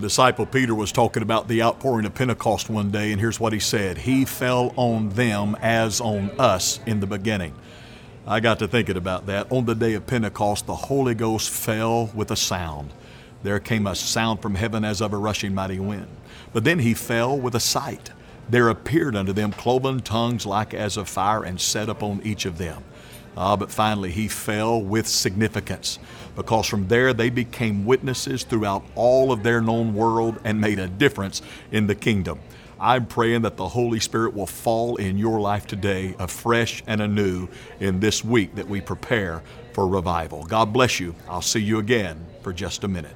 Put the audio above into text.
disciple Peter was talking about the outpouring of Pentecost one day, and here's what he said He fell on them as on us in the beginning. I got to thinking about that. On the day of Pentecost, the Holy Ghost fell with a sound. There came a sound from heaven as of a rushing mighty wind. But then he fell with a sight. There appeared unto them cloven tongues like as of fire and set upon each of them. Ah, but finally he fell with significance because from there they became witnesses throughout all of their known world and made a difference in the kingdom. I'm praying that the Holy Spirit will fall in your life today afresh and anew in this week that we prepare for revival. God bless you. I'll see you again for just a minute.